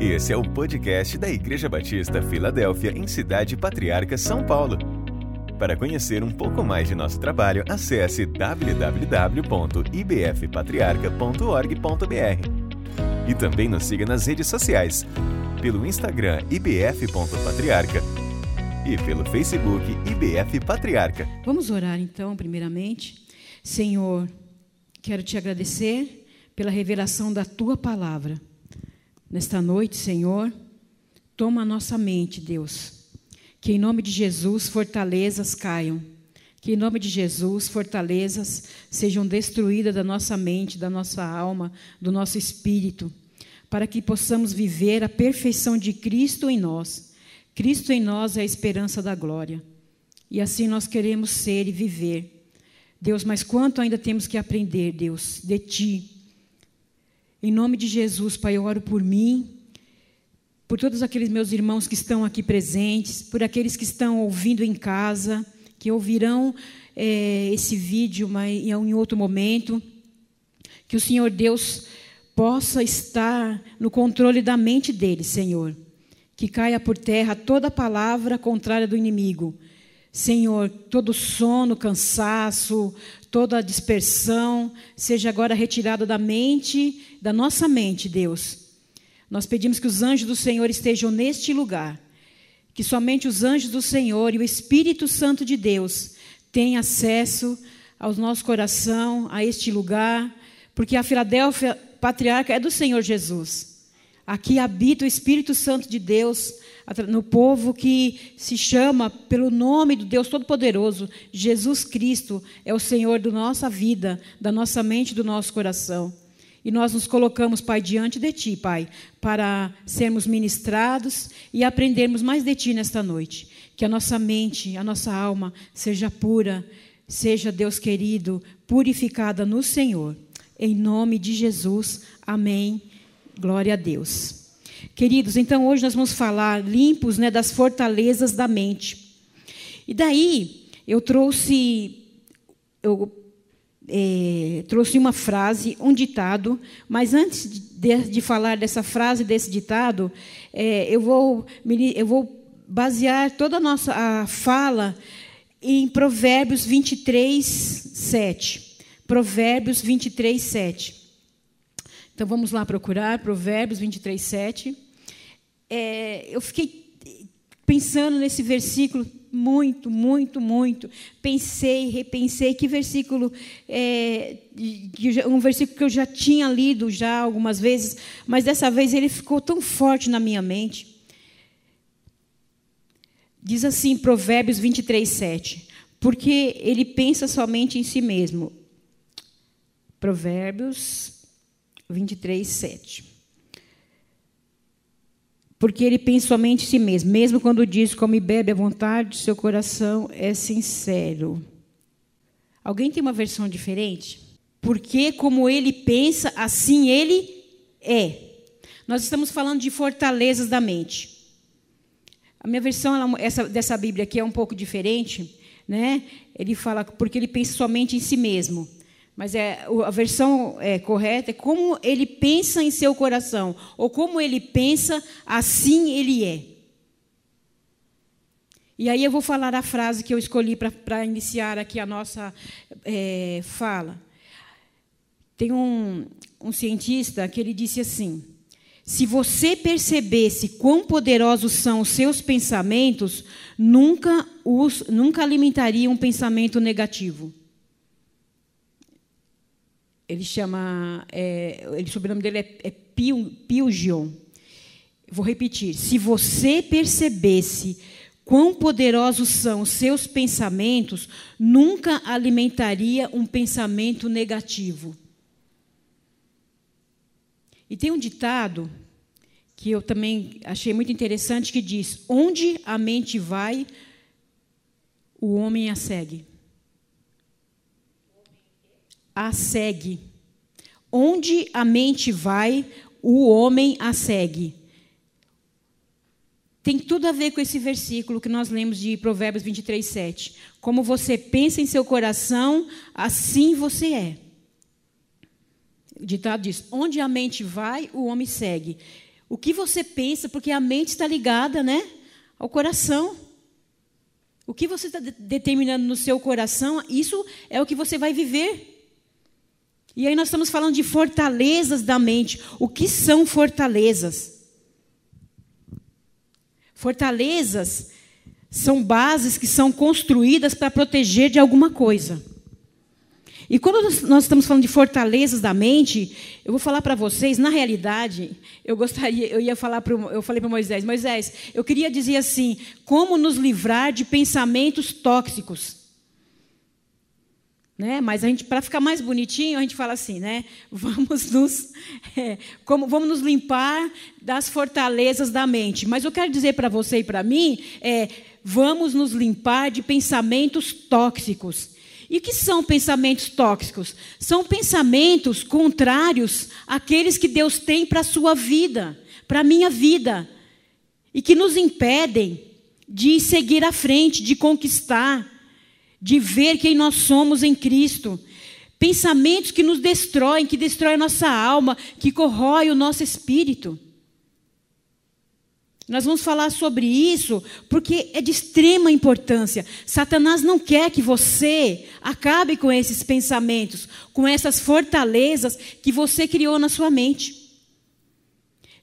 Esse é o podcast da Igreja Batista Filadélfia, em Cidade Patriarca, São Paulo. Para conhecer um pouco mais de nosso trabalho, acesse www.ibfpatriarca.org.br. E também nos siga nas redes sociais, pelo Instagram ibf.patriarca e pelo Facebook IBF Patriarca. Vamos orar então, primeiramente. Senhor, quero te agradecer pela revelação da tua palavra. Nesta noite, Senhor, toma a nossa mente, Deus. Que em nome de Jesus fortalezas caiam. Que em nome de Jesus fortalezas sejam destruídas da nossa mente, da nossa alma, do nosso espírito, para que possamos viver a perfeição de Cristo em nós. Cristo em nós é a esperança da glória. E assim nós queremos ser e viver. Deus, mas quanto ainda temos que aprender, Deus, de Ti em nome de Jesus, Pai, eu oro por mim, por todos aqueles meus irmãos que estão aqui presentes, por aqueles que estão ouvindo em casa, que ouvirão é, esse vídeo mas, em outro momento. Que o Senhor Deus possa estar no controle da mente deles, Senhor. Que caia por terra toda palavra contrária do inimigo. Senhor, todo sono, cansaço, toda dispersão seja agora retirada da mente, da nossa mente, Deus. Nós pedimos que os anjos do Senhor estejam neste lugar, que somente os anjos do Senhor e o Espírito Santo de Deus tenham acesso ao nosso coração, a este lugar, porque a Filadélfia patriarca é do Senhor Jesus. Aqui habita o Espírito Santo de Deus no povo que se chama pelo nome do Deus Todo-Poderoso, Jesus Cristo é o Senhor da nossa vida, da nossa mente, do nosso coração. E nós nos colocamos, Pai, diante de Ti, Pai, para sermos ministrados e aprendermos mais de Ti nesta noite. Que a nossa mente, a nossa alma seja pura, seja, Deus querido, purificada no Senhor. Em nome de Jesus. Amém. Glória a Deus. Queridos, então hoje nós vamos falar limpos né, das fortalezas da mente. E daí eu trouxe, eu é, trouxe uma frase, um ditado, mas antes de, de falar dessa frase, desse ditado, é, eu, vou, eu vou basear toda a nossa a fala em Provérbios 23, 7. Provérbios 23, 7. Então vamos lá procurar Provérbios 23, 7. É, eu fiquei pensando nesse versículo muito, muito, muito. Pensei, repensei que versículo, é, um versículo que eu já tinha lido já algumas vezes, mas dessa vez ele ficou tão forte na minha mente. Diz assim, Provérbios 23, 7. Porque ele pensa somente em si mesmo. Provérbios 23, 7. Porque ele pensa somente em si mesmo, mesmo quando diz come e bebe à vontade, seu coração é sincero. Alguém tem uma versão diferente? Porque como ele pensa, assim ele é. Nós estamos falando de fortalezas da mente. A minha versão ela, essa, dessa Bíblia aqui é um pouco diferente, né? Ele fala porque ele pensa somente em si mesmo. Mas é, a versão é, correta é como ele pensa em seu coração, ou como ele pensa, assim ele é. E aí eu vou falar a frase que eu escolhi para iniciar aqui a nossa é, fala. Tem um, um cientista que ele disse assim: se você percebesse quão poderosos são os seus pensamentos, nunca, os, nunca alimentaria um pensamento negativo. Ele chama. É, ele, o sobrenome dele é, é Pilgion. Vou repetir. Se você percebesse quão poderosos são os seus pensamentos, nunca alimentaria um pensamento negativo. E tem um ditado que eu também achei muito interessante que diz: Onde a mente vai, o homem a segue a segue. Onde a mente vai, o homem a segue. Tem tudo a ver com esse versículo que nós lemos de Provérbios 23, 7. Como você pensa em seu coração, assim você é. O ditado diz: onde a mente vai, o homem segue. O que você pensa, porque a mente está ligada, né, ao coração. O que você está determinando no seu coração, isso é o que você vai viver. E aí nós estamos falando de fortalezas da mente. O que são fortalezas? Fortalezas são bases que são construídas para proteger de alguma coisa. E quando nós estamos falando de fortalezas da mente, eu vou falar para vocês, na realidade, eu gostaria, eu ia falar para eu falei para Moisés, Moisés, eu queria dizer assim, como nos livrar de pensamentos tóxicos. Né? Mas a gente, para ficar mais bonitinho, a gente fala assim, né? Vamos nos, é, como, vamos nos limpar das fortalezas da mente. Mas eu quero dizer para você e para mim, é, vamos nos limpar de pensamentos tóxicos. E o que são pensamentos tóxicos? São pensamentos contrários àqueles que Deus tem para a sua vida, para a minha vida, e que nos impedem de seguir à frente, de conquistar, de ver quem nós somos em Cristo. Pensamentos que nos destroem, que destroem a nossa alma, que corroem o nosso espírito. Nós vamos falar sobre isso porque é de extrema importância. Satanás não quer que você acabe com esses pensamentos, com essas fortalezas que você criou na sua mente.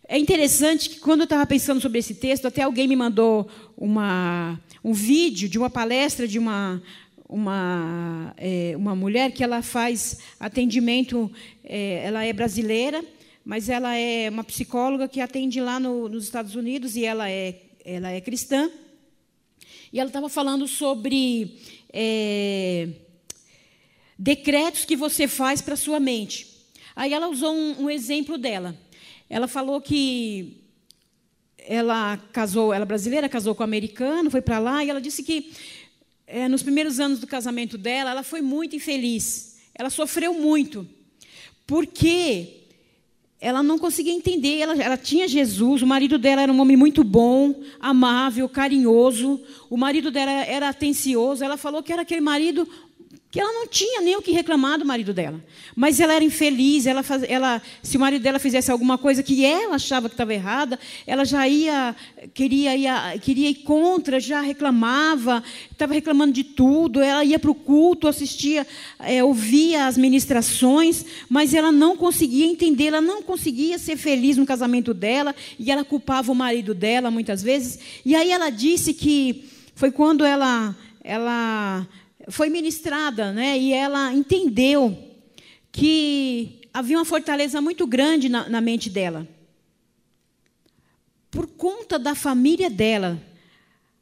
É interessante que quando eu estava pensando sobre esse texto, até alguém me mandou uma, um vídeo de uma palestra de uma, uma, é, uma mulher que ela faz atendimento, é, ela é brasileira, mas ela é uma psicóloga que atende lá no, nos Estados Unidos e ela é, ela é cristã. E ela estava falando sobre é, decretos que você faz para sua mente. Aí ela usou um, um, exemplo dela. Ela falou que ela casou, ela brasileira, casou com um americano, foi para lá e ela disse que é, nos primeiros anos do casamento dela, ela foi muito infeliz. Ela sofreu muito. Porque ela não conseguia entender. Ela, ela, tinha Jesus, o marido dela era um homem muito bom, amável, carinhoso. O marido dela era atencioso. Ela falou que era aquele marido que ela não tinha nem o que reclamar do marido dela. Mas ela era infeliz, ela, faz, ela se o marido dela fizesse alguma coisa que ela achava que estava errada, ela já ia, queria, ia, queria ir contra, já reclamava, estava reclamando de tudo, ela ia para o culto, assistia, é, ouvia as ministrações, mas ela não conseguia entender, ela não conseguia ser feliz no casamento dela, e ela culpava o marido dela muitas vezes. E aí ela disse que foi quando ela, ela foi ministrada, né? E ela entendeu que havia uma fortaleza muito grande na, na mente dela. Por conta da família dela,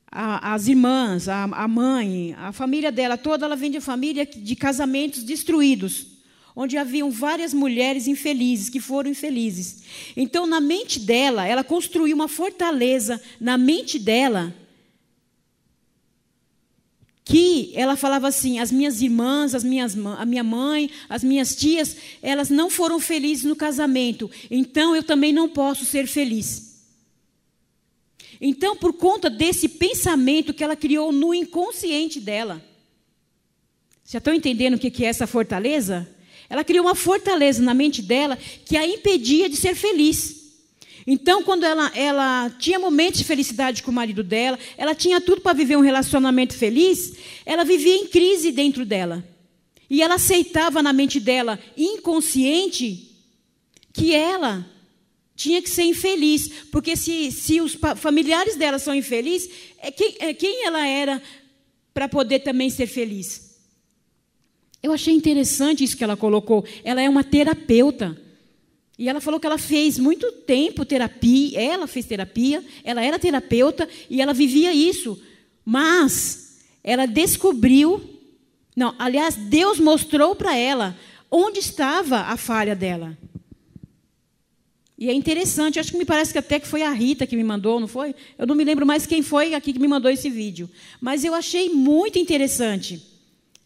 a, as irmãs, a, a mãe, a família dela toda, ela vem de família de casamentos destruídos, onde haviam várias mulheres infelizes, que foram infelizes. Então, na mente dela, ela construiu uma fortaleza na mente dela que ela falava assim: as minhas irmãs, as minhas, a minha mãe, as minhas tias, elas não foram felizes no casamento, então eu também não posso ser feliz. Então, por conta desse pensamento que ela criou no inconsciente dela, já estão entendendo o que é essa fortaleza? Ela criou uma fortaleza na mente dela que a impedia de ser feliz. Então, quando ela, ela tinha momentos de felicidade com o marido dela, ela tinha tudo para viver um relacionamento feliz, ela vivia em crise dentro dela. E ela aceitava na mente dela, inconsciente, que ela tinha que ser infeliz. Porque se, se os familiares dela são infelizes, é quem, é quem ela era para poder também ser feliz? Eu achei interessante isso que ela colocou. Ela é uma terapeuta. E ela falou que ela fez muito tempo terapia, ela fez terapia, ela era terapeuta e ela vivia isso. Mas ela descobriu, não, aliás, Deus mostrou para ela onde estava a falha dela. E é interessante, acho que me parece que até que foi a Rita que me mandou, não foi? Eu não me lembro mais quem foi aqui que me mandou esse vídeo. Mas eu achei muito interessante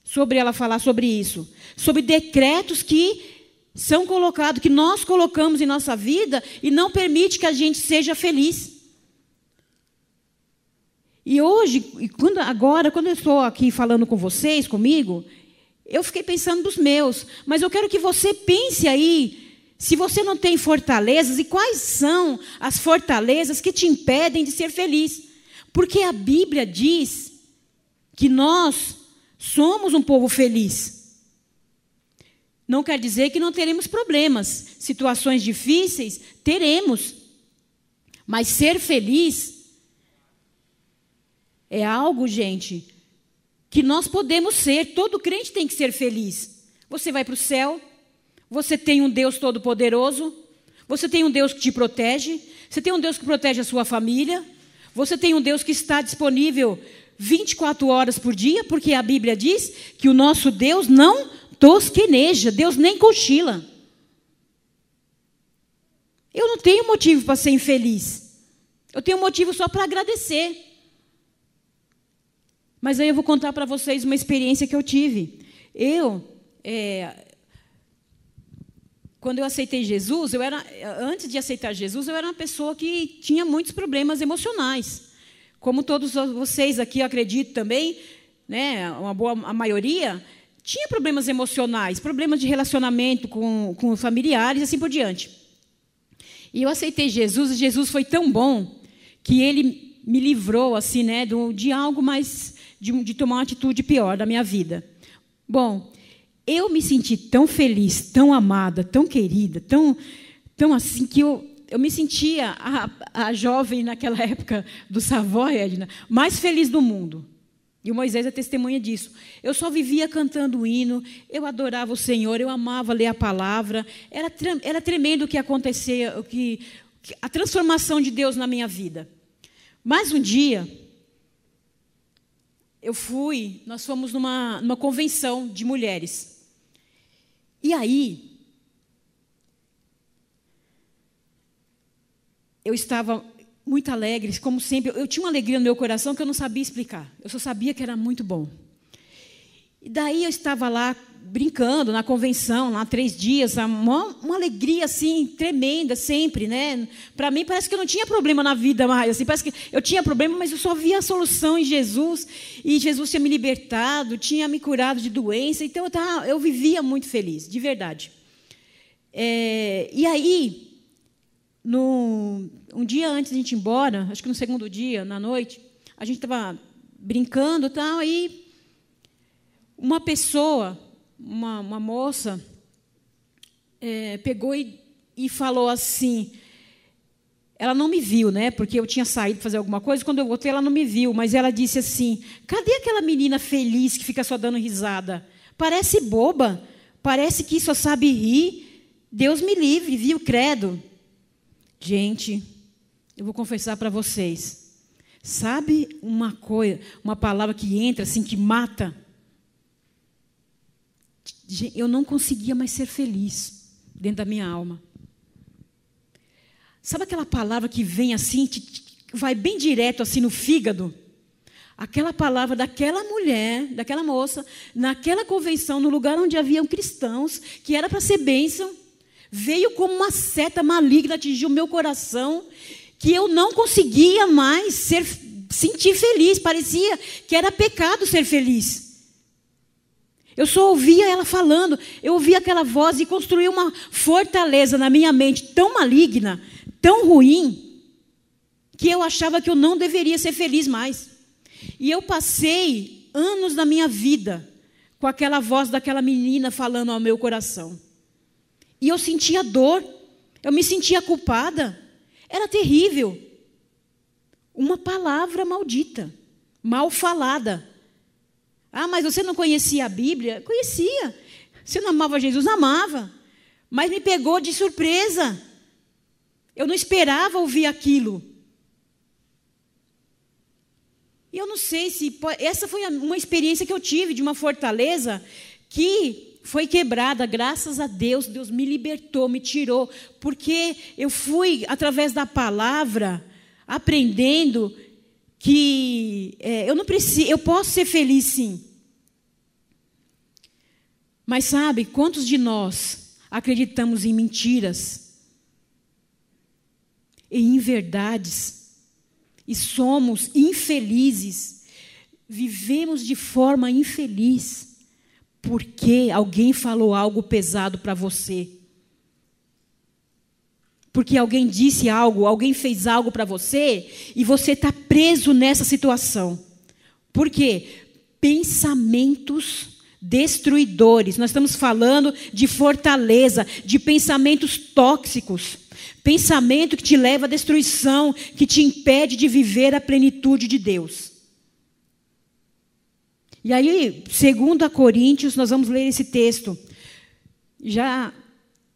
sobre ela falar sobre isso. Sobre decretos que são colocados, que nós colocamos em nossa vida e não permite que a gente seja feliz. E hoje, quando, agora, quando eu estou aqui falando com vocês, comigo, eu fiquei pensando dos meus, mas eu quero que você pense aí Se você não tem fortalezas, e quais são as fortalezas que te impedem de ser feliz? Porque a Bíblia diz que nós somos um povo feliz. Não quer dizer que não teremos problemas, situações difíceis, teremos. Mas ser feliz é algo, gente, que nós podemos ser. Todo crente tem que ser feliz. Você vai para o céu, você tem um Deus todo-poderoso, você tem um Deus que te protege, você tem um Deus que protege a sua família, você tem um Deus que está disponível 24 horas por dia, porque a Bíblia diz que o nosso Deus não tosqueneja, Deus nem cochila. Eu não tenho motivo para ser infeliz. Eu tenho motivo só para agradecer. Mas aí eu vou contar para vocês uma experiência que eu tive. Eu, é, quando eu aceitei Jesus, eu era, antes de aceitar Jesus, eu era uma pessoa que tinha muitos problemas emocionais. Como todos vocês aqui, eu acredito também, né, uma boa a maioria tinha problemas emocionais, problemas de relacionamento com, com familiares e assim por diante. E eu aceitei Jesus, e Jesus foi tão bom que ele me livrou assim, né, do, de algo mais de, de tomar uma atitude pior da minha vida. Bom, eu me senti tão feliz, tão amada, tão querida, tão, tão assim que eu, eu me sentia a, a jovem naquela época do Savoy, Edna, mais feliz do mundo. E o Moisés é testemunha disso. Eu só vivia cantando o hino, eu adorava o Senhor, eu amava ler a palavra. Era, era tremendo o que acontecia, o que, a transformação de Deus na minha vida. Mas um dia, eu fui, nós fomos numa, numa convenção de mulheres. E aí, eu estava muito alegre, como sempre. Eu tinha uma alegria no meu coração que eu não sabia explicar. Eu só sabia que era muito bom. E daí eu estava lá brincando na convenção, lá três dias, uma, uma alegria assim tremenda sempre, né? Para mim parece que eu não tinha problema na vida mais, assim, parece que eu tinha problema, mas eu só via a solução em Jesus e Jesus tinha me libertado, tinha me curado de doença, então eu, tava, eu vivia muito feliz, de verdade. É, e aí, no, um dia antes de a gente ir embora, acho que no segundo dia, na noite, a gente estava brincando, tal, aí uma pessoa uma, uma moça é, pegou e, e falou assim. Ela não me viu, né? Porque eu tinha saído fazer alguma coisa. Quando eu voltei, ela não me viu. Mas ela disse assim: Cadê aquela menina feliz que fica só dando risada? Parece boba. Parece que só sabe rir. Deus me livre, viu? Credo. Gente, eu vou confessar para vocês. Sabe uma coisa, uma palavra que entra assim, que mata? eu não conseguia mais ser feliz dentro da minha alma. Sabe aquela palavra que vem assim, vai bem direto assim no fígado? Aquela palavra daquela mulher, daquela moça, naquela convenção, no lugar onde haviam cristãos, que era para ser bênção, veio como uma seta maligna atingir o meu coração, que eu não conseguia mais ser, sentir feliz, parecia que era pecado ser feliz. Eu só ouvia ela falando, eu ouvia aquela voz e construí uma fortaleza na minha mente tão maligna, tão ruim, que eu achava que eu não deveria ser feliz mais. E eu passei anos da minha vida com aquela voz daquela menina falando ao meu coração. E eu sentia dor, eu me sentia culpada. Era terrível. Uma palavra maldita, mal falada ah, mas você não conhecia a Bíblia? Conhecia. Você não amava Jesus? Amava. Mas me pegou de surpresa. Eu não esperava ouvir aquilo. E eu não sei se. Essa foi uma experiência que eu tive de uma fortaleza que foi quebrada, graças a Deus. Deus me libertou, me tirou. Porque eu fui, através da palavra, aprendendo que é, eu não preciso, eu posso ser feliz sim. Mas sabe, quantos de nós acreditamos em mentiras, em inverdades, e somos infelizes, vivemos de forma infeliz, porque alguém falou algo pesado para você. porque alguém disse algo, alguém fez algo para você e você está preso nessa situação. Por quê? Pensamentos destruidores. Nós estamos falando de fortaleza, de pensamentos tóxicos. Pensamento que te leva à destruição, que te impede de viver a plenitude de Deus. E aí, segundo a Coríntios, nós vamos ler esse texto, já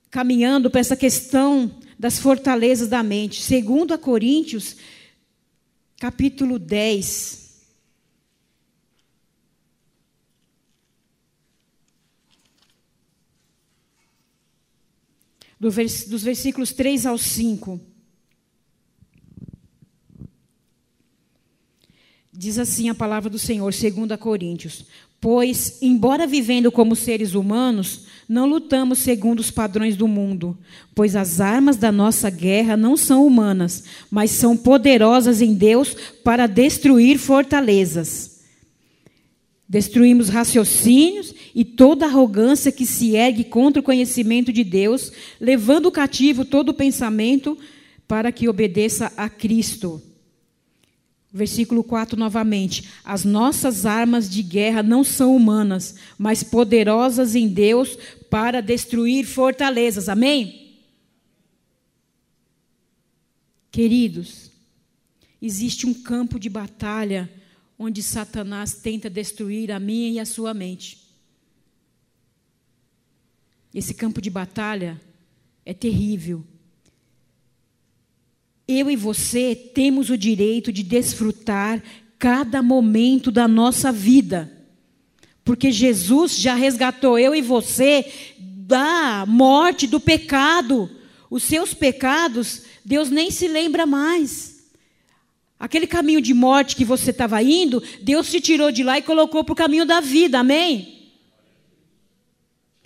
caminhando para essa questão das fortalezas da mente. Segundo a Coríntios, capítulo 10, do vers, dos versículos 3 ao 5. Diz assim a palavra do Senhor, segundo a Coríntios: Pois, embora vivendo como seres humanos, não lutamos segundo os padrões do mundo, pois as armas da nossa guerra não são humanas, mas são poderosas em Deus para destruir fortalezas. Destruímos raciocínios e toda arrogância que se ergue contra o conhecimento de Deus, levando cativo todo pensamento para que obedeça a Cristo. Versículo 4 novamente. As nossas armas de guerra não são humanas, mas poderosas em Deus para destruir fortalezas. Amém? Queridos, existe um campo de batalha onde Satanás tenta destruir a minha e a sua mente. Esse campo de batalha é terrível. Eu e você temos o direito de desfrutar cada momento da nossa vida. Porque Jesus já resgatou eu e você da morte, do pecado. Os seus pecados, Deus nem se lembra mais. Aquele caminho de morte que você estava indo, Deus te tirou de lá e colocou para o caminho da vida, amém?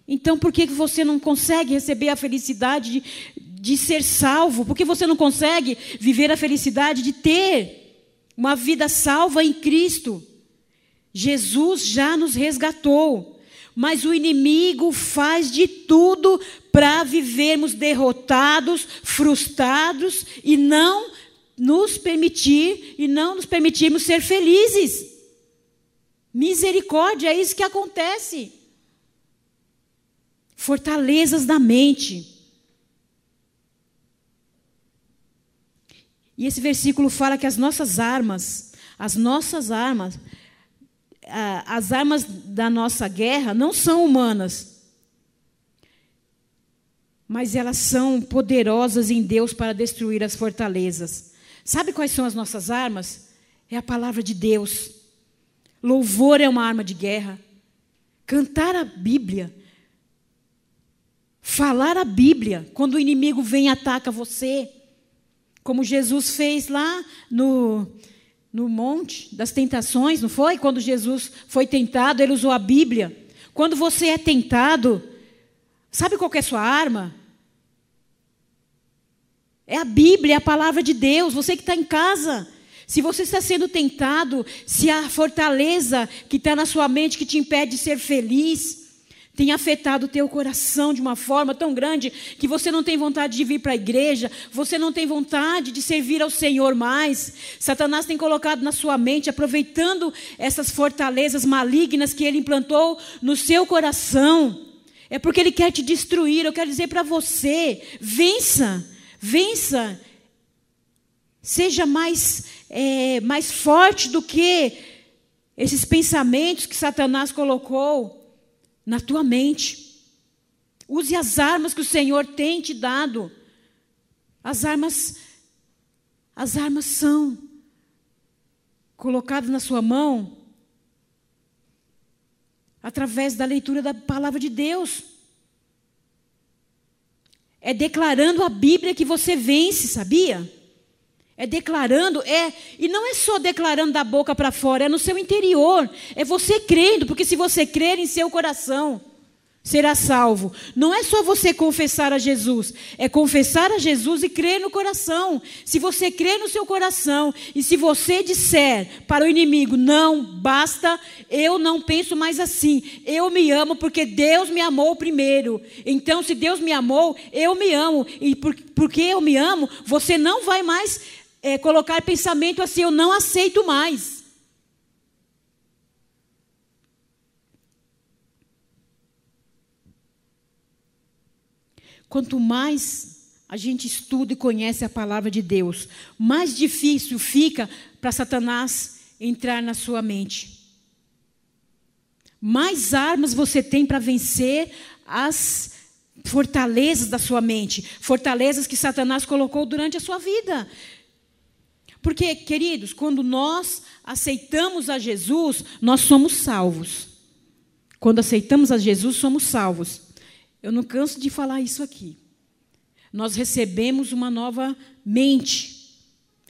Então, por que você não consegue receber a felicidade de, de ser salvo? Por que você não consegue viver a felicidade de ter uma vida salva em Cristo? Jesus já nos resgatou, mas o inimigo faz de tudo para vivermos derrotados, frustrados e não nos permitir e não nos permitirmos ser felizes. Misericórdia, é isso que acontece. Fortalezas da mente. E esse versículo fala que as nossas armas, as nossas armas, as armas da nossa guerra não são humanas, mas elas são poderosas em Deus para destruir as fortalezas. Sabe quais são as nossas armas? É a palavra de Deus. Louvor é uma arma de guerra. Cantar a Bíblia. Falar a Bíblia quando o inimigo vem e ataca você. Como Jesus fez lá no, no Monte das Tentações, não foi? Quando Jesus foi tentado, ele usou a Bíblia. Quando você é tentado, sabe qual é a sua arma? É a Bíblia, é a palavra de Deus. Você que está em casa, se você está sendo tentado, se a fortaleza que está na sua mente que te impede de ser feliz tem afetado o teu coração de uma forma tão grande que você não tem vontade de vir para a igreja, você não tem vontade de servir ao Senhor mais. Satanás tem colocado na sua mente, aproveitando essas fortalezas malignas que ele implantou no seu coração. É porque ele quer te destruir. Eu quero dizer para você: vença vença, seja mais, é, mais forte do que esses pensamentos que Satanás colocou na tua mente. Use as armas que o Senhor tem te dado. As armas, as armas são colocadas na sua mão através da leitura da palavra de Deus. É declarando a Bíblia que você vence, sabia? É declarando, é, e não é só declarando da boca para fora, é no seu interior. É você crendo, porque se você crer em seu coração, será salvo. Não é só você confessar a Jesus, é confessar a Jesus e crer no coração. Se você crer no seu coração e se você disser para o inimigo, não, basta, eu não penso mais assim, eu me amo porque Deus me amou primeiro. Então, se Deus me amou, eu me amo. E porque eu me amo, você não vai mais é, colocar pensamento assim, eu não aceito mais. Quanto mais a gente estuda e conhece a palavra de Deus, mais difícil fica para Satanás entrar na sua mente. Mais armas você tem para vencer as fortalezas da sua mente, fortalezas que Satanás colocou durante a sua vida. Porque, queridos, quando nós aceitamos a Jesus, nós somos salvos. Quando aceitamos a Jesus, somos salvos. Eu não canso de falar isso aqui. Nós recebemos uma nova mente.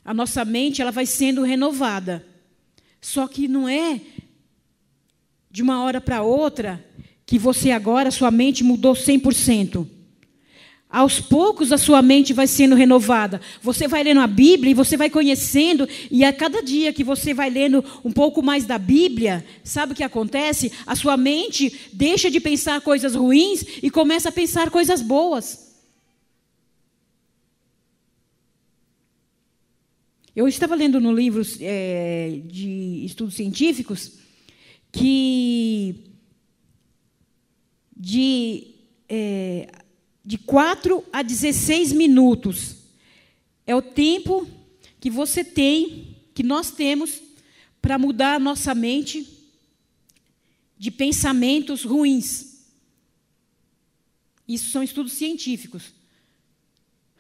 A nossa mente ela vai sendo renovada. Só que não é de uma hora para outra que você agora, sua mente mudou 100%. Aos poucos a sua mente vai sendo renovada. Você vai lendo a Bíblia e você vai conhecendo, e a cada dia que você vai lendo um pouco mais da Bíblia, sabe o que acontece? A sua mente deixa de pensar coisas ruins e começa a pensar coisas boas. Eu estava lendo no livro é, de estudos científicos que de é, de 4 a 16 minutos. É o tempo que você tem, que nós temos, para mudar a nossa mente de pensamentos ruins. Isso são estudos científicos.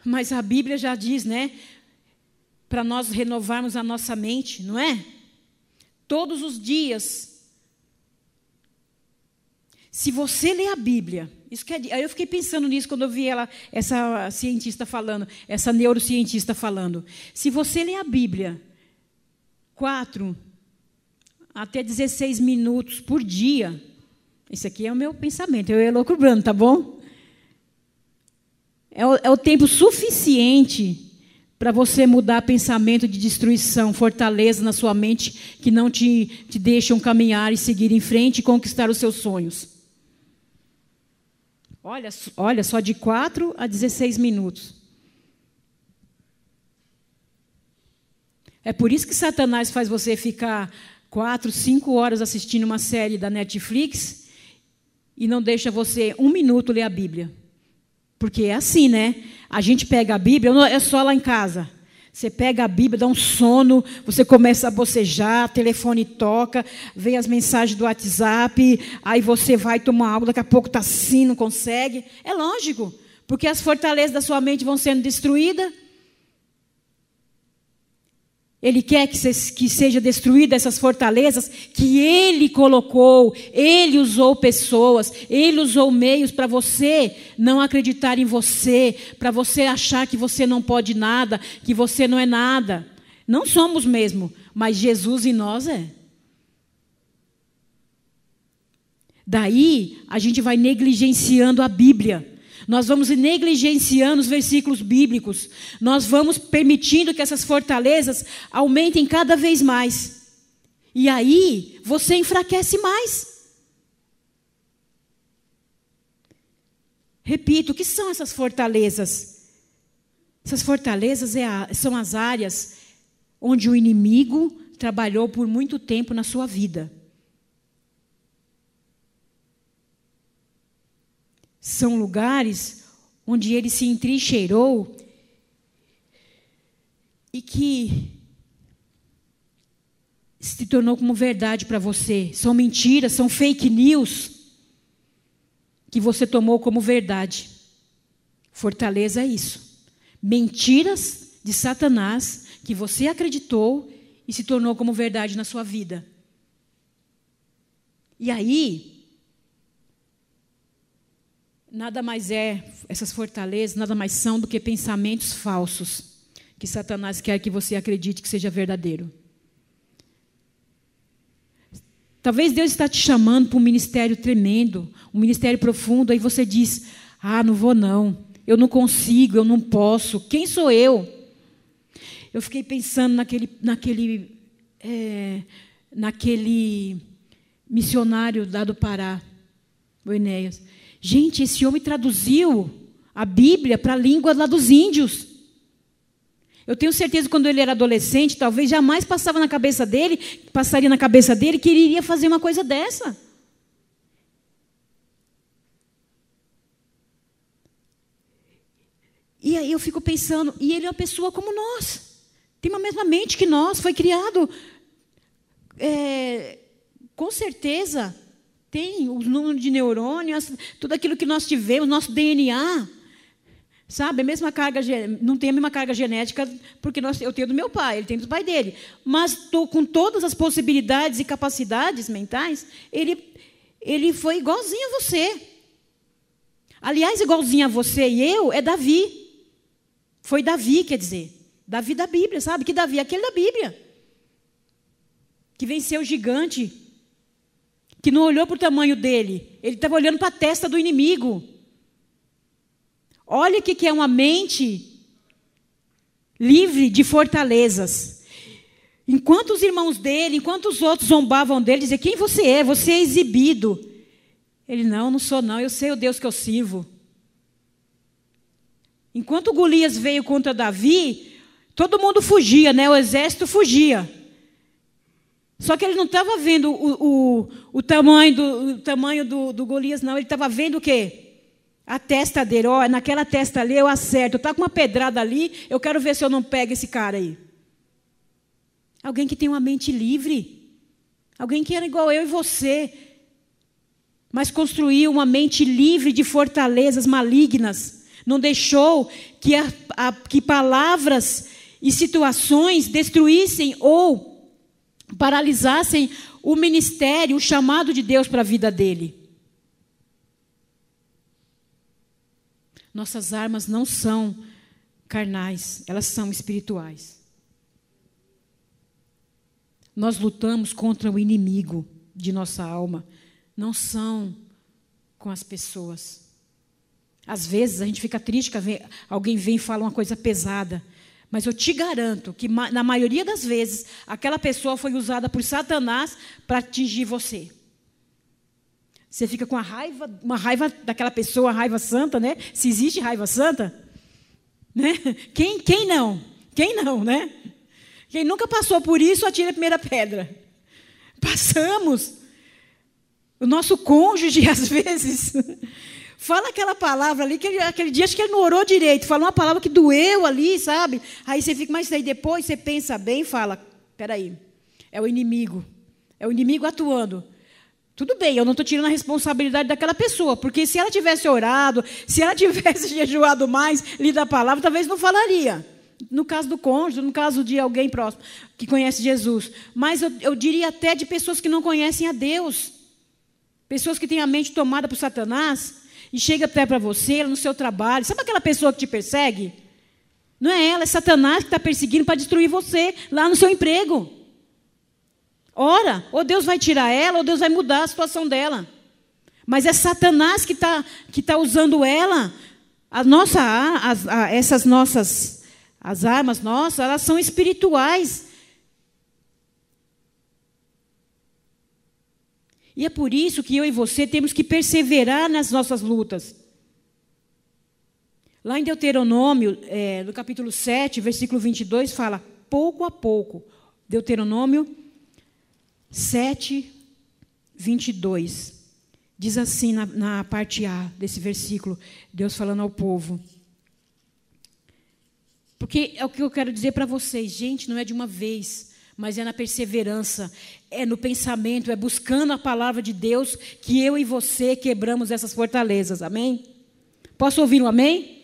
Mas a Bíblia já diz, né? Para nós renovarmos a nossa mente, não é? Todos os dias. Se você lê a Bíblia, isso quer, aí eu fiquei pensando nisso quando eu vi ela, essa cientista falando, essa neurocientista falando. Se você ler a Bíblia quatro até 16 minutos por dia, esse aqui é o meu pensamento, eu e o Brando, tá bom? É o, é o tempo suficiente para você mudar pensamento de destruição, fortaleza na sua mente que não te, te deixam caminhar e seguir em frente e conquistar os seus sonhos. Olha, olha só de 4 a 16 minutos. É por isso que Satanás faz você ficar quatro, cinco horas assistindo uma série da Netflix e não deixa você um minuto ler a Bíblia. Porque é assim, né? A gente pega a Bíblia, é só lá em casa. Você pega a Bíblia, dá um sono, você começa a bocejar, telefone toca, vem as mensagens do WhatsApp, aí você vai tomar algo, daqui a pouco está assim, não consegue. É lógico, porque as fortalezas da sua mente vão sendo destruídas. Ele quer que, se, que seja destruída essas fortalezas que Ele colocou, Ele usou pessoas, Ele usou meios para você não acreditar em você, para você achar que você não pode nada, que você não é nada. Não somos mesmo, mas Jesus em nós é. Daí a gente vai negligenciando a Bíblia. Nós vamos negligenciando os versículos bíblicos. Nós vamos permitindo que essas fortalezas aumentem cada vez mais. E aí você enfraquece mais. Repito, o que são essas fortalezas? Essas fortalezas é a, são as áreas onde o inimigo trabalhou por muito tempo na sua vida. São lugares onde ele se entrincheirou e que se tornou como verdade para você. São mentiras, são fake news que você tomou como verdade. Fortaleza é isso. Mentiras de Satanás que você acreditou e se tornou como verdade na sua vida. E aí, nada mais é, essas fortalezas, nada mais são do que pensamentos falsos que Satanás quer que você acredite que seja verdadeiro. Talvez Deus está te chamando para um ministério tremendo, um ministério profundo, aí você diz: Ah, não vou não, eu não consigo, eu não posso, quem sou eu? Eu fiquei pensando naquele, naquele, é, naquele missionário lá do Pará, o Enéas. Gente, esse homem traduziu a Bíblia para a língua lá dos índios. Eu tenho certeza que quando ele era adolescente, talvez jamais passava na cabeça dele, passaria na cabeça dele que ele iria fazer uma coisa dessa. E aí eu fico pensando, e ele é uma pessoa como nós, tem a mesma mente que nós, foi criado, é, com certeza, tem o número de neurônios, tudo aquilo que nós tivemos, nosso DNA. Sabe, a mesma carga, não tem a mesma carga genética, porque nós, eu tenho do meu pai, ele tem do pai dele. Mas tô, com todas as possibilidades e capacidades mentais, ele, ele foi igualzinho a você. Aliás, igualzinho a você e eu é Davi. Foi Davi, quer dizer. Davi da Bíblia, sabe? Que Davi é aquele da Bíblia. Que venceu o gigante. Que não olhou para o tamanho dele. Ele estava olhando para a testa do inimigo. Olha o que é uma mente livre de fortalezas. Enquanto os irmãos dele, enquanto os outros zombavam dele, diziam: Quem você é? Você é exibido. Ele: Não, não sou, não. Eu sei o Deus que eu sirvo. Enquanto Golias veio contra Davi, todo mundo fugia, né? O exército fugia. Só que ele não estava vendo o, o, o, tamanho, do, o tamanho do, do Golias, não. Ele estava vendo o quê? A testa dele, ó, naquela testa ali eu acerto. Está com uma pedrada ali, eu quero ver se eu não pego esse cara aí. Alguém que tem uma mente livre. Alguém que era igual eu e você. Mas construiu uma mente livre de fortalezas malignas. Não deixou que, a, a, que palavras e situações destruíssem ou paralisassem o ministério, o chamado de Deus para a vida dele. Nossas armas não são carnais, elas são espirituais. Nós lutamos contra o inimigo de nossa alma, não são com as pessoas. Às vezes a gente fica triste que alguém vem e fala uma coisa pesada, mas eu te garanto que na maioria das vezes aquela pessoa foi usada por Satanás para atingir você. Você fica com a raiva, uma raiva daquela pessoa, raiva santa, né? Se existe raiva santa, né? Quem, quem não? Quem não, né? Quem nunca passou por isso, atira a primeira pedra. Passamos. O nosso cônjuge, às vezes, fala aquela palavra ali, que ele, aquele dia acho que ele não orou direito, falou uma palavra que doeu ali, sabe? Aí você fica, mas aí depois você pensa bem e fala: peraí, é o inimigo, é o inimigo atuando. Tudo bem, eu não estou tirando a responsabilidade daquela pessoa, porque se ela tivesse orado, se ela tivesse jejuado mais, lido a palavra, talvez não falaria. No caso do cônjuge, no caso de alguém próximo que conhece Jesus. Mas eu, eu diria até de pessoas que não conhecem a Deus. Pessoas que têm a mente tomada por Satanás e chega até para você no seu trabalho. Sabe aquela pessoa que te persegue? Não é ela, é Satanás que está perseguindo para destruir você lá no seu emprego. Ora, ou Deus vai tirar ela, ou Deus vai mudar a situação dela. Mas é Satanás que está que tá usando ela. A nossa, as, a, essas nossas, as armas nossas, elas são espirituais. E é por isso que eu e você temos que perseverar nas nossas lutas. Lá em Deuteronômio, é, no capítulo 7, versículo 22, fala: pouco a pouco. Deuteronômio 7, 22. Diz assim na, na parte A desse versículo, Deus falando ao povo. Porque é o que eu quero dizer para vocês, gente, não é de uma vez, mas é na perseverança, é no pensamento, é buscando a palavra de Deus que eu e você quebramos essas fortalezas, amém? Posso ouvir um amém?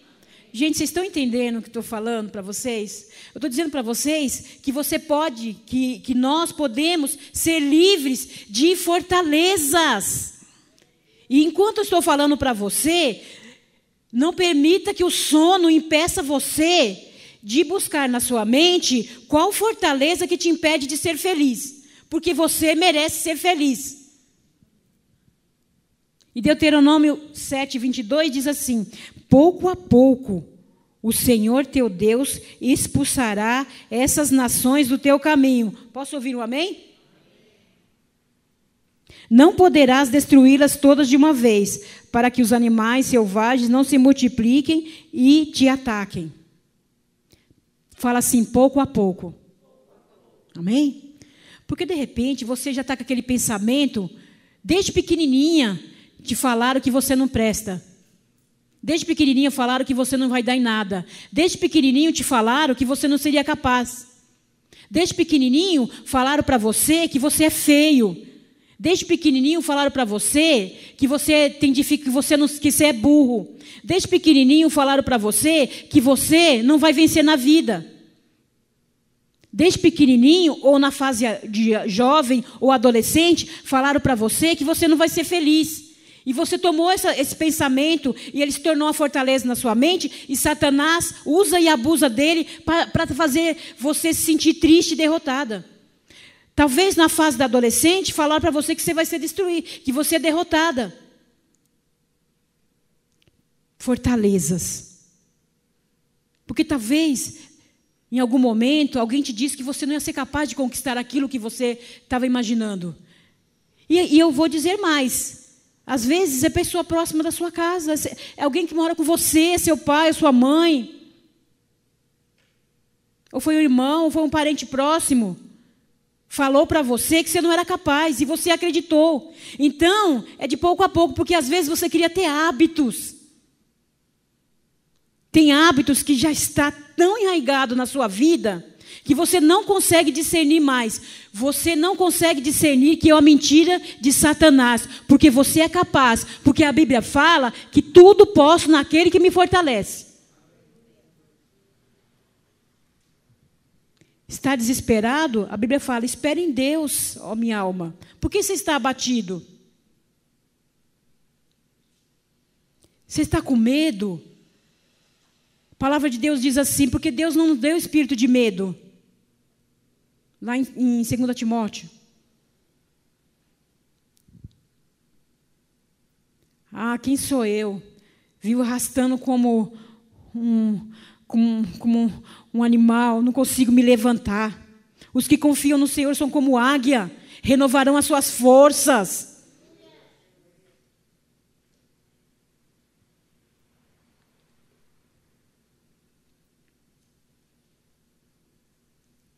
Gente, vocês estão entendendo o que estou falando para vocês? Eu estou dizendo para vocês que você pode, que, que nós podemos ser livres de fortalezas. E enquanto eu estou falando para você, não permita que o sono impeça você de buscar na sua mente qual fortaleza que te impede de ser feliz. Porque você merece ser feliz. E Deuteronômio 7, 22 diz assim: Pouco a pouco o Senhor teu Deus expulsará essas nações do teu caminho. Posso ouvir um amém? Não poderás destruí-las todas de uma vez, para que os animais selvagens não se multipliquem e te ataquem. Fala assim, pouco a pouco. Amém? Porque de repente você já está com aquele pensamento, desde pequenininha, te falaram que você não presta. Desde pequenininho falaram que você não vai dar em nada. Desde pequenininho te falaram que você não seria capaz. Desde pequenininho falaram para você que você é feio. Desde pequenininho falaram para você que você tem que você não que você é burro. Desde pequenininho falaram para você que você não vai vencer na vida. Desde pequenininho ou na fase de jovem ou adolescente falaram para você que você não vai ser feliz. E você tomou essa, esse pensamento e ele se tornou uma fortaleza na sua mente, e Satanás usa e abusa dele para fazer você se sentir triste e derrotada. Talvez na fase da adolescente falar para você que você vai ser destruído, que você é derrotada. Fortalezas. Porque talvez em algum momento alguém te disse que você não ia ser capaz de conquistar aquilo que você estava imaginando. E, e eu vou dizer mais. Às vezes é pessoa próxima da sua casa, é alguém que mora com você, seu pai, sua mãe. Ou foi um irmão, ou foi um parente próximo. Falou para você que você não era capaz e você acreditou. Então, é de pouco a pouco, porque às vezes você queria ter hábitos. Tem hábitos que já está tão enraizado na sua vida que você não consegue discernir mais. Você não consegue discernir que é uma mentira de Satanás, porque você é capaz, porque a Bíblia fala que tudo posso naquele que me fortalece. Está desesperado? A Bíblia fala: espere em Deus, ó minha alma. Por que você está abatido? Você está com medo? A palavra de Deus diz assim: porque Deus não nos deu espírito de medo, lá em, em 2 Timóteo. Ah, quem sou eu? Vivo arrastando como um, como, como um animal, não consigo me levantar. Os que confiam no Senhor são como águia, renovarão as suas forças.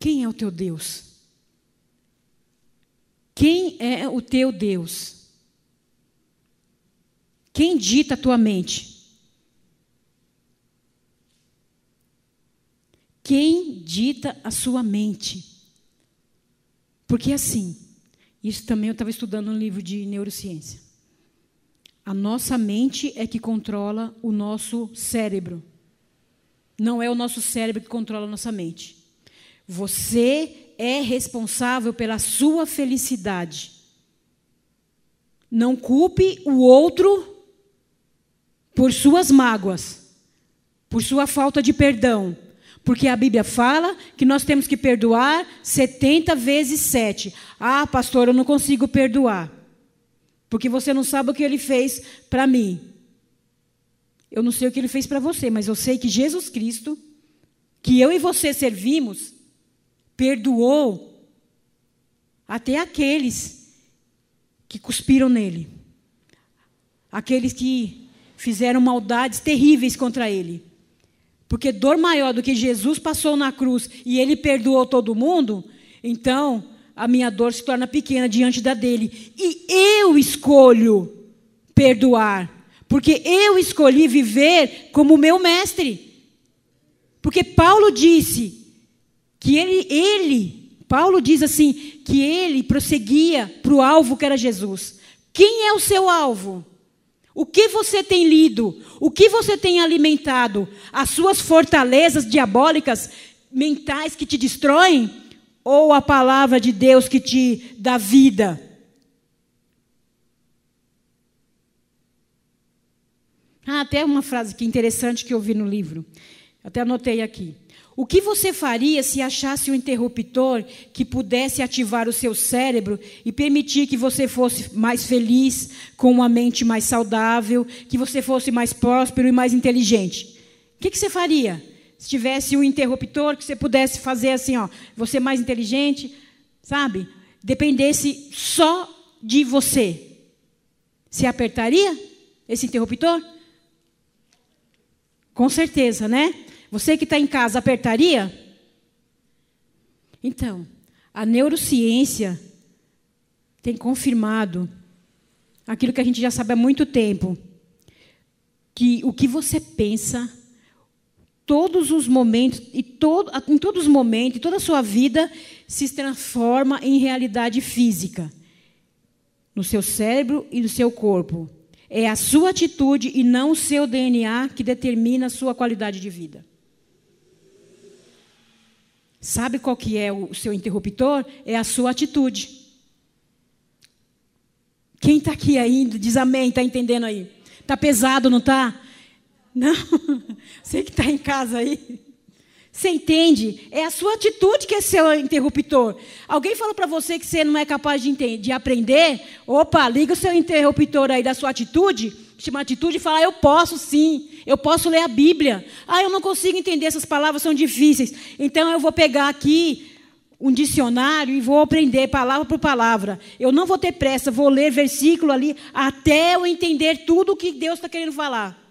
Quem é o teu Deus? Quem é o teu Deus? Quem dita a tua mente? Quem dita a sua mente? Porque assim, isso também eu estava estudando no livro de neurociência. A nossa mente é que controla o nosso cérebro. Não é o nosso cérebro que controla a nossa mente. Você é responsável pela sua felicidade. Não culpe o outro por suas mágoas, por sua falta de perdão. Porque a Bíblia fala que nós temos que perdoar 70 vezes 7. Ah, pastor, eu não consigo perdoar. Porque você não sabe o que ele fez para mim. Eu não sei o que ele fez para você, mas eu sei que Jesus Cristo, que eu e você servimos, perdoou até aqueles que cuspiram nele, aqueles que fizeram maldades terríveis contra ele. Porque dor maior do que Jesus passou na cruz e ele perdoou todo mundo, então a minha dor se torna pequena diante da dele. E eu escolho perdoar, porque eu escolhi viver como meu mestre. Porque Paulo disse: que ele, ele, Paulo diz assim, que ele prosseguia para o alvo que era Jesus. Quem é o seu alvo? O que você tem lido? O que você tem alimentado? As suas fortalezas diabólicas, mentais que te destroem? Ou a palavra de Deus que te dá vida? Ah, até uma frase que interessante que eu vi no livro. Até anotei aqui. O que você faria se achasse um interruptor que pudesse ativar o seu cérebro e permitir que você fosse mais feliz, com uma mente mais saudável, que você fosse mais próspero e mais inteligente? O que, você faria? Se tivesse um interruptor que você pudesse fazer assim, ó, você mais inteligente, sabe? Dependesse só de você. Você apertaria esse interruptor? Com certeza, né? Você que está em casa, apertaria? Então, a neurociência tem confirmado aquilo que a gente já sabe há muito tempo, que o que você pensa, todos os momentos, e todo, em todos os momentos, toda a sua vida, se transforma em realidade física, no seu cérebro e no seu corpo. É a sua atitude e não o seu DNA que determina a sua qualidade de vida. Sabe qual que é o seu interruptor? É a sua atitude. Quem está aqui ainda, diz amém, está entendendo aí? Está pesado, não está? Não, você que está em casa aí. Você entende? É a sua atitude que é seu interruptor. Alguém falou para você que você não é capaz de, entender, de aprender? Opa, liga o seu interruptor aí da sua atitude uma atitude e falar: eu posso sim, eu posso ler a Bíblia. Ah, eu não consigo entender, essas palavras são difíceis. Então eu vou pegar aqui um dicionário e vou aprender palavra por palavra. Eu não vou ter pressa, vou ler versículo ali até eu entender tudo o que Deus está querendo falar.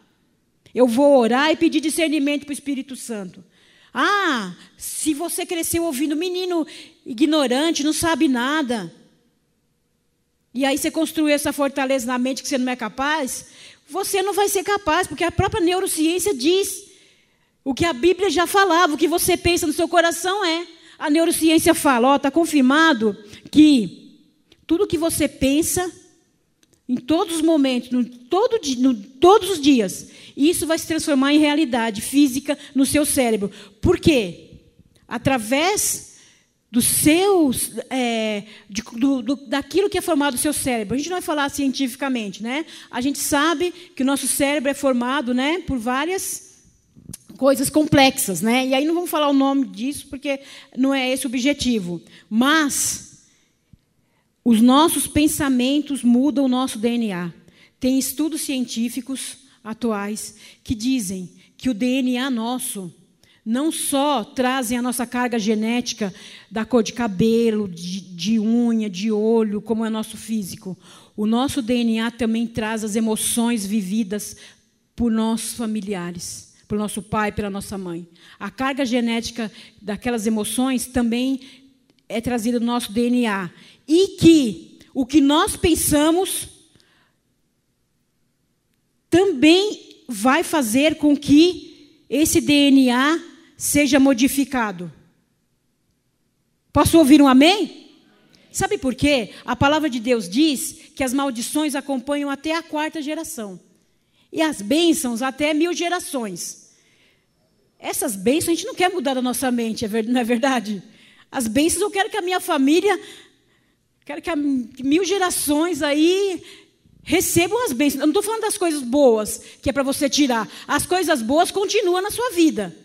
Eu vou orar e pedir discernimento para o Espírito Santo. Ah, se você cresceu ouvindo menino ignorante, não sabe nada. E aí você construiu essa fortaleza na mente que você não é capaz, você não vai ser capaz, porque a própria neurociência diz o que a Bíblia já falava, o que você pensa no seu coração é. A neurociência fala, está confirmado que tudo que você pensa, em todos os momentos, no, todo, no, todos os dias, isso vai se transformar em realidade física no seu cérebro. Por quê? Através dos seus, é, de, do, do, daquilo que é formado o seu cérebro. A gente não vai falar cientificamente, né? A gente sabe que o nosso cérebro é formado, né, por várias coisas complexas, né? E aí não vamos falar o nome disso porque não é esse o objetivo. Mas os nossos pensamentos mudam o nosso DNA. Tem estudos científicos atuais que dizem que o DNA nosso não só trazem a nossa carga genética da cor de cabelo, de, de, unha, de olho, como é nosso físico. O nosso DNA também traz as emoções vividas por nossos familiares, por nosso pai, pela nossa mãe. A carga genética daquelas emoções também é trazida no nosso DNA. E que o que nós pensamos também vai fazer com que esse DNA seja modificado. Posso ouvir um amém? Sabe por quê? A palavra de Deus diz que as maldições acompanham até a quarta geração. E as bênçãos até mil gerações. Essas bênçãos a gente não quer mudar da nossa mente, é não é verdade? As bênçãos eu quero que a minha família, quero que, a, mil gerações aí recebam as bênçãos. Eu não estou falando das coisas boas, que é para você tirar. As coisas boas continuam na sua vida.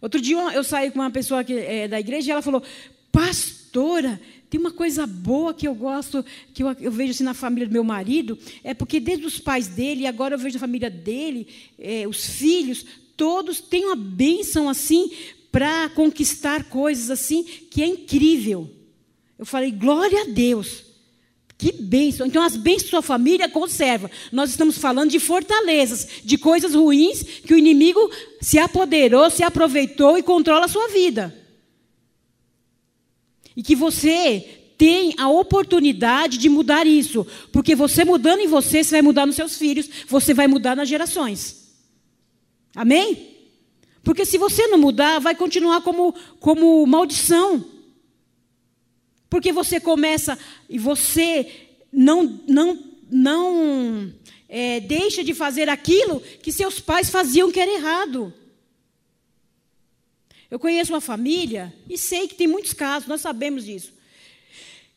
Outro dia eu saí com uma pessoa que, é, da igreja e ela falou: Pastora, tem uma coisa boa que eu gosto, que eu, eu, vejo assim na família do meu marido, é porque desde os pais dele, agora eu vejo a família dele, é, os filhos, todos têm uma bênção assim para conquistar coisas assim que é incrível. Eu falei, glória a Deus. Que bênção. Então, as bênçãos da sua família conserva. Nós estamos falando de fortalezas, de coisas ruins que o inimigo se apoderou, se aproveitou e controla a sua vida. E que você tem a oportunidade de mudar isso. Porque você mudando em você, você vai mudar nos seus filhos, você vai mudar nas gerações. Amém? Porque se você não mudar, vai continuar como, como maldição. Porque você começa e você não, não, não é, deixa de fazer aquilo que seus pais faziam que era errado. Eu conheço uma família, e sei que tem muitos casos, nós sabemos disso,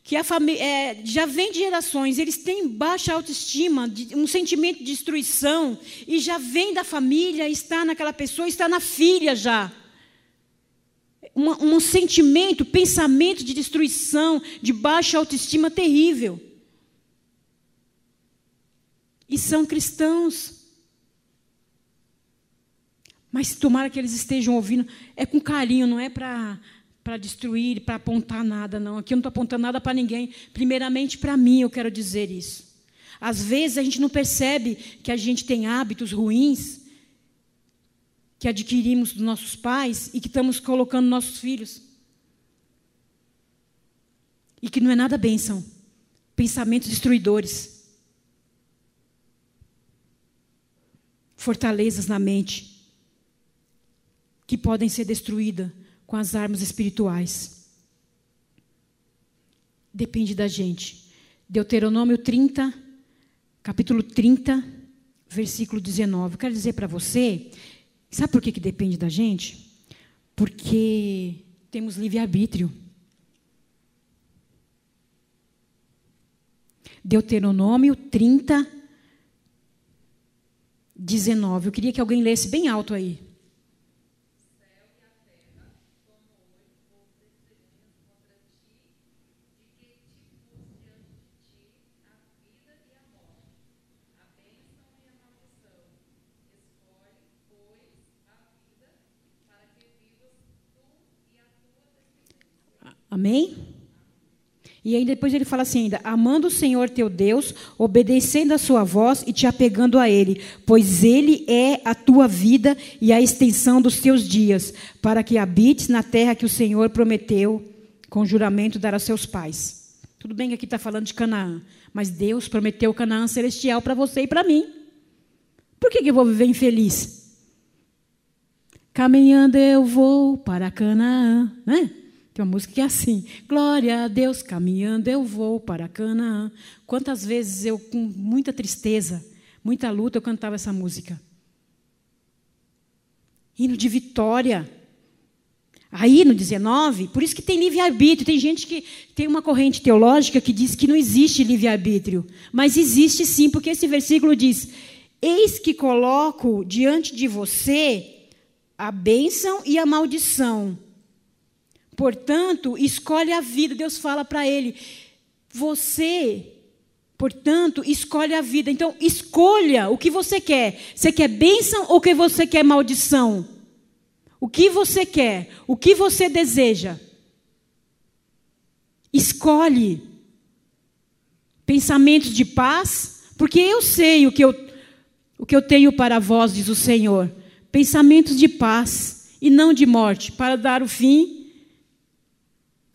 que a família é, já vem de gerações, eles têm baixa autoestima, de, um sentimento de destruição, e já vem da família, está naquela pessoa, está na filha já. Uma, um sentimento, pensamento de destruição, de baixa autoestima terrível. E são cristãos. Mas tomara que eles estejam ouvindo, é com carinho, não é para para destruir, para apontar nada, não. Aqui eu não estou apontando nada para ninguém. Primeiramente para mim, eu quero dizer isso. Às vezes a gente não percebe que a gente tem hábitos ruins que adquirimos dos nossos pais e que estamos colocando nos nossos filhos. E que não é nada bênção. Pensamentos destruidores. Fortalezas na mente que podem ser destruídas com as armas espirituais. Depende da gente. Deuteronômio 30, capítulo 30, versículo 19. Eu quero dizer para você, sabe por que, que depende da gente? Porque temos livre-arbítrio. Deuteronômio 30, 19. Eu queria que alguém lesse bem alto aí. Amém? E aí depois ele fala assim ainda, amando o Senhor teu Deus, obedecendo a sua voz e te apegando a Ele, pois Ele é a tua vida e a extensão dos teus dias, para que habites na terra que o Senhor prometeu com juramento dar a seus pais. Tudo bem que aqui está falando de Canaã, mas Deus prometeu Canaã celestial para você e para mim. Por que, que eu vou viver infeliz? Caminhando eu vou para Canaã, né? Tem uma música que é assim: Glória a Deus, caminhando eu vou para Canaã. Quantas vezes eu, com muita tristeza, muita luta, eu cantava essa música. Hino de vitória. Aí no 19, por isso que tem livre-arbítrio. Tem gente que tem uma corrente teológica que diz que não existe livre-arbítrio. Mas existe sim, porque esse versículo diz: Eis que coloco diante de você a bênção e a maldição. Portanto, escolhe a vida. Deus fala para ele: você, portanto, escolhe a vida. Então, escolha o que você quer. Você quer bênção ou que você quer maldição? O que você quer? O que você deseja? Escolhe pensamentos de paz, porque eu sei o que eu, o que eu tenho para vós, diz o Senhor. Pensamentos de paz e não de morte, para dar o fim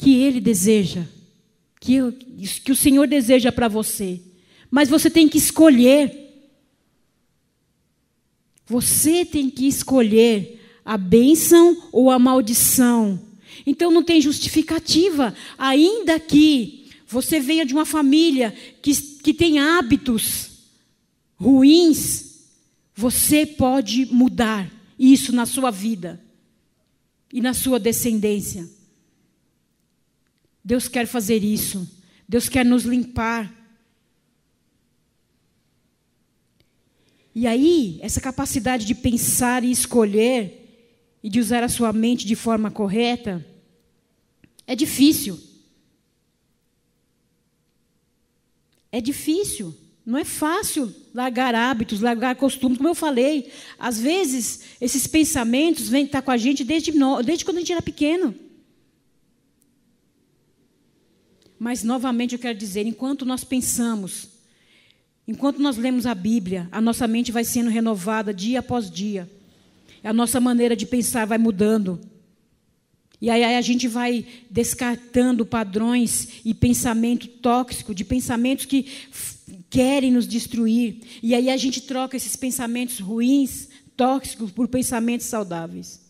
que Ele deseja, que, que o Senhor deseja para você. Mas você tem que escolher. Você tem que escolher a bênção ou a maldição. Então não tem justificativa, ainda que você venha de uma família que, que tem hábitos ruins, você pode mudar isso na sua vida e na sua descendência. Deus quer fazer isso. Deus quer nos limpar. E aí, essa capacidade de pensar e escolher e de usar a sua mente de forma correta é difícil. É difícil. Não é fácil largar hábitos, largar costumes, como eu falei. Às vezes, esses pensamentos vêm estar com a gente desde, desde quando a gente era pequeno. Mas, novamente, eu quero dizer: enquanto nós pensamos, enquanto nós lemos a Bíblia, a nossa mente vai sendo renovada dia após dia. A nossa maneira de pensar vai mudando. E aí a gente vai descartando padrões e pensamento tóxico, de pensamentos que querem nos destruir. E aí a gente troca esses pensamentos ruins, tóxicos, por pensamentos saudáveis.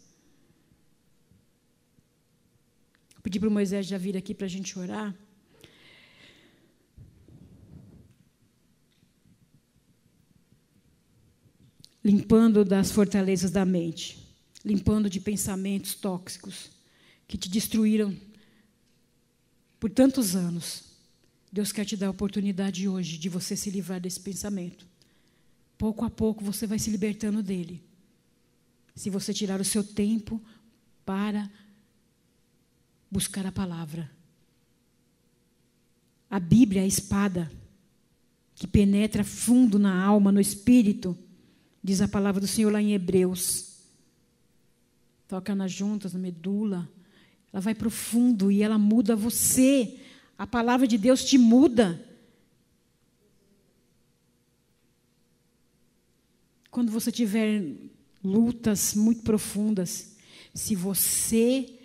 Vou pedir para o Moisés já vir aqui para a gente orar. Limpando das fortalezas da mente, limpando de pensamentos tóxicos que te destruíram por tantos anos. Deus quer te dar a oportunidade hoje de você se livrar desse pensamento. Pouco a pouco você vai se libertando dele. Se você tirar o seu tempo para buscar a palavra. A Bíblia é a espada que penetra fundo na alma, no espírito, diz a palavra do Senhor lá em Hebreus. Toca nas juntas, na medula. Ela vai profundo e ela muda você. A palavra de Deus te muda. Quando você tiver lutas muito profundas, se você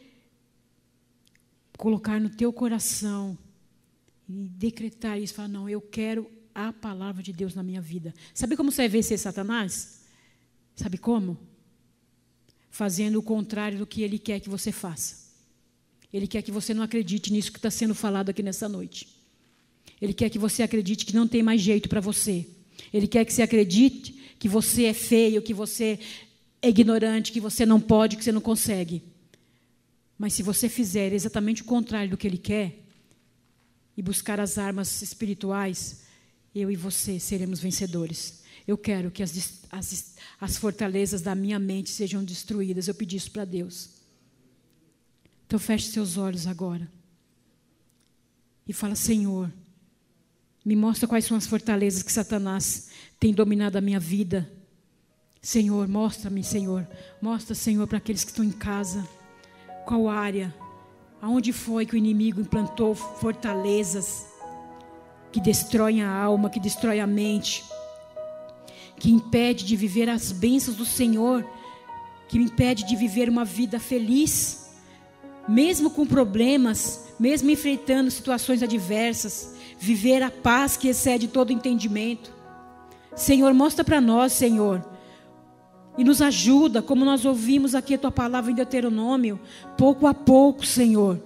colocar no teu coração e decretar isso, falar, não, eu quero a palavra de Deus na minha vida. Sabe como você vai vencer Satanás? Sabe como? Fazendo o contrário do que ele quer que você faça. Ele quer que você não acredite nisso que está sendo falado aqui nessa noite. Ele quer que você acredite que não tem mais jeito para você. Ele quer que você acredite que você é feio, que você é ignorante, que você não pode, que você não consegue. Mas se você fizer exatamente o contrário do que ele quer e buscar as armas espirituais, eu e você seremos vencedores. Eu quero que as, as, as fortalezas da minha mente sejam destruídas. Eu pedi isso para Deus. Então feche seus olhos agora. E fala, Senhor, me mostra quais são as fortalezas que Satanás tem dominado a minha vida. Senhor, mostra-me, Senhor. Mostra, Senhor, para aqueles que estão em casa. Qual área? Aonde foi que o inimigo implantou fortalezas que destroem a alma, que destrói a mente, que impede de viver as bênçãos do Senhor, que impede de viver uma vida feliz, mesmo com problemas, mesmo enfrentando situações adversas, viver a paz que excede todo entendimento. Senhor, mostra para nós, Senhor, e nos ajuda, como nós ouvimos aqui a tua palavra em Deuteronômio, pouco a pouco, Senhor,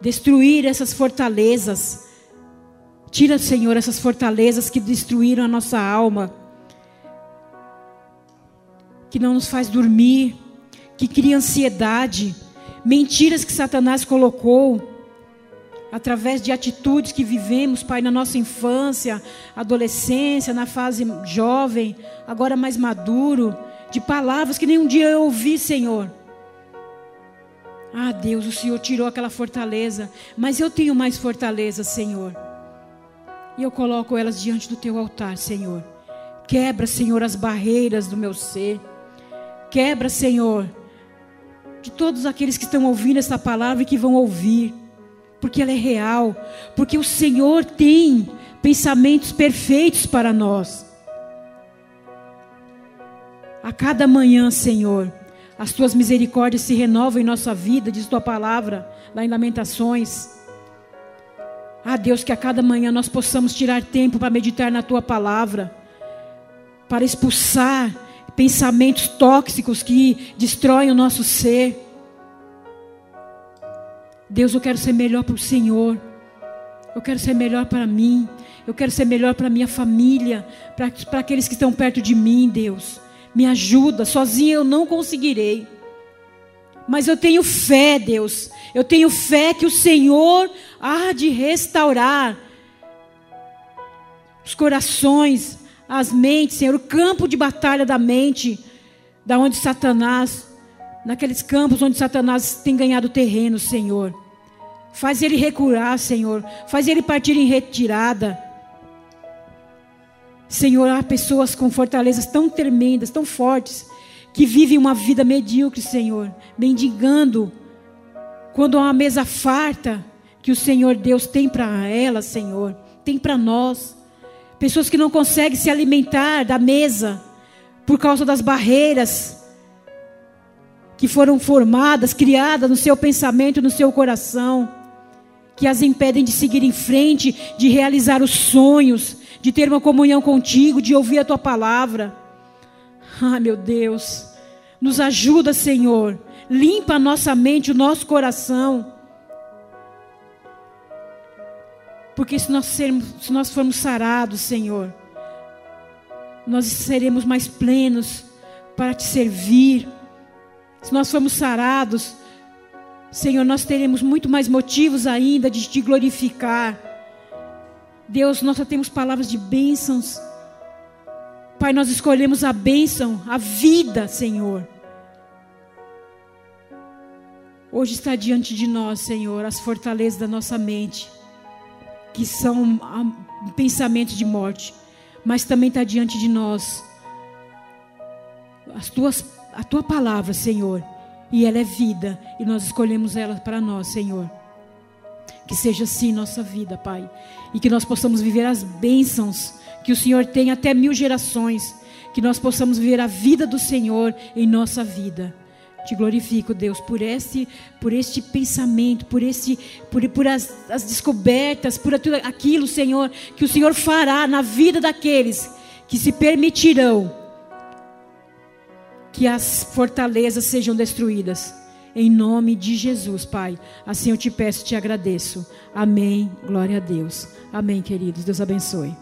destruir essas fortalezas. Tira, Senhor, essas fortalezas que destruíram a nossa alma, que não nos faz dormir, que cria ansiedade, mentiras que Satanás colocou através de atitudes que vivemos, Pai, na nossa infância, adolescência, na fase jovem, agora mais maduro, de palavras que nem um dia eu ouvi, Senhor. Ah, Deus, o Senhor tirou aquela fortaleza, mas eu tenho mais fortaleza, Senhor. E eu coloco elas diante do teu altar, Senhor. Quebra, Senhor, as barreiras do meu ser. Quebra, Senhor, de todos aqueles que estão ouvindo essa palavra e que vão ouvir porque ela é real, porque o Senhor tem pensamentos perfeitos para nós. A cada manhã, Senhor, as tuas misericórdias se renovam em nossa vida, diz tua palavra, lá em Lamentações. Ah, Deus, que a cada manhã nós possamos tirar tempo para meditar na tua palavra, para expulsar pensamentos tóxicos que destroem o nosso ser. Deus, eu quero ser melhor para o Senhor. Eu quero ser melhor para mim. Eu quero ser melhor para minha família, para aqueles que estão perto de mim, Deus. Me ajuda, sozinha eu não conseguirei. Mas eu tenho fé, Deus. Eu tenho fé que o Senhor há de restaurar os corações, as mentes, Senhor, o campo de batalha da mente, da onde Satanás, naqueles campos onde Satanás tem ganhado terreno, Senhor. Faz ele recuar, Senhor. Faz ele partir em retirada. Senhor, há pessoas com fortalezas tão tremendas, tão fortes, que vivem uma vida medíocre, Senhor, mendigando. Quando há uma mesa farta que o Senhor Deus tem para elas, Senhor, tem para nós. Pessoas que não conseguem se alimentar da mesa por causa das barreiras que foram formadas, criadas no seu pensamento, no seu coração que as impedem de seguir em frente, de realizar os sonhos, de ter uma comunhão contigo, de ouvir a tua palavra. Ah, meu Deus, nos ajuda, Senhor. Limpa a nossa mente, o nosso coração. Porque se nós, sermos, se nós formos sarados, Senhor, nós seremos mais plenos para te servir. Se nós formos sarados, Senhor, nós teremos muito mais motivos ainda de te glorificar. Deus, nós só temos palavras de bênçãos. Pai, nós escolhemos a bênção, a vida, Senhor. Hoje está diante de nós, Senhor, as fortalezas da nossa mente, que são pensamentos de morte, mas também está diante de nós as tuas, a tua palavra, Senhor, e ela é vida, e nós escolhemos ela para nós, Senhor. Que seja assim nossa vida, Pai, e que nós possamos viver as bênçãos que o Senhor tem até mil gerações, que nós possamos viver a vida do Senhor em nossa vida. Te glorifico, Deus, por este, por este pensamento, por este, por, por as, as descobertas, por tudo aquilo, Senhor, que o Senhor fará na vida daqueles que se permitirão que as fortalezas sejam destruídas. Em nome de Jesus, Pai. Assim eu te peço, te agradeço. Amém. Glória a Deus. Amém, queridos. Deus abençoe.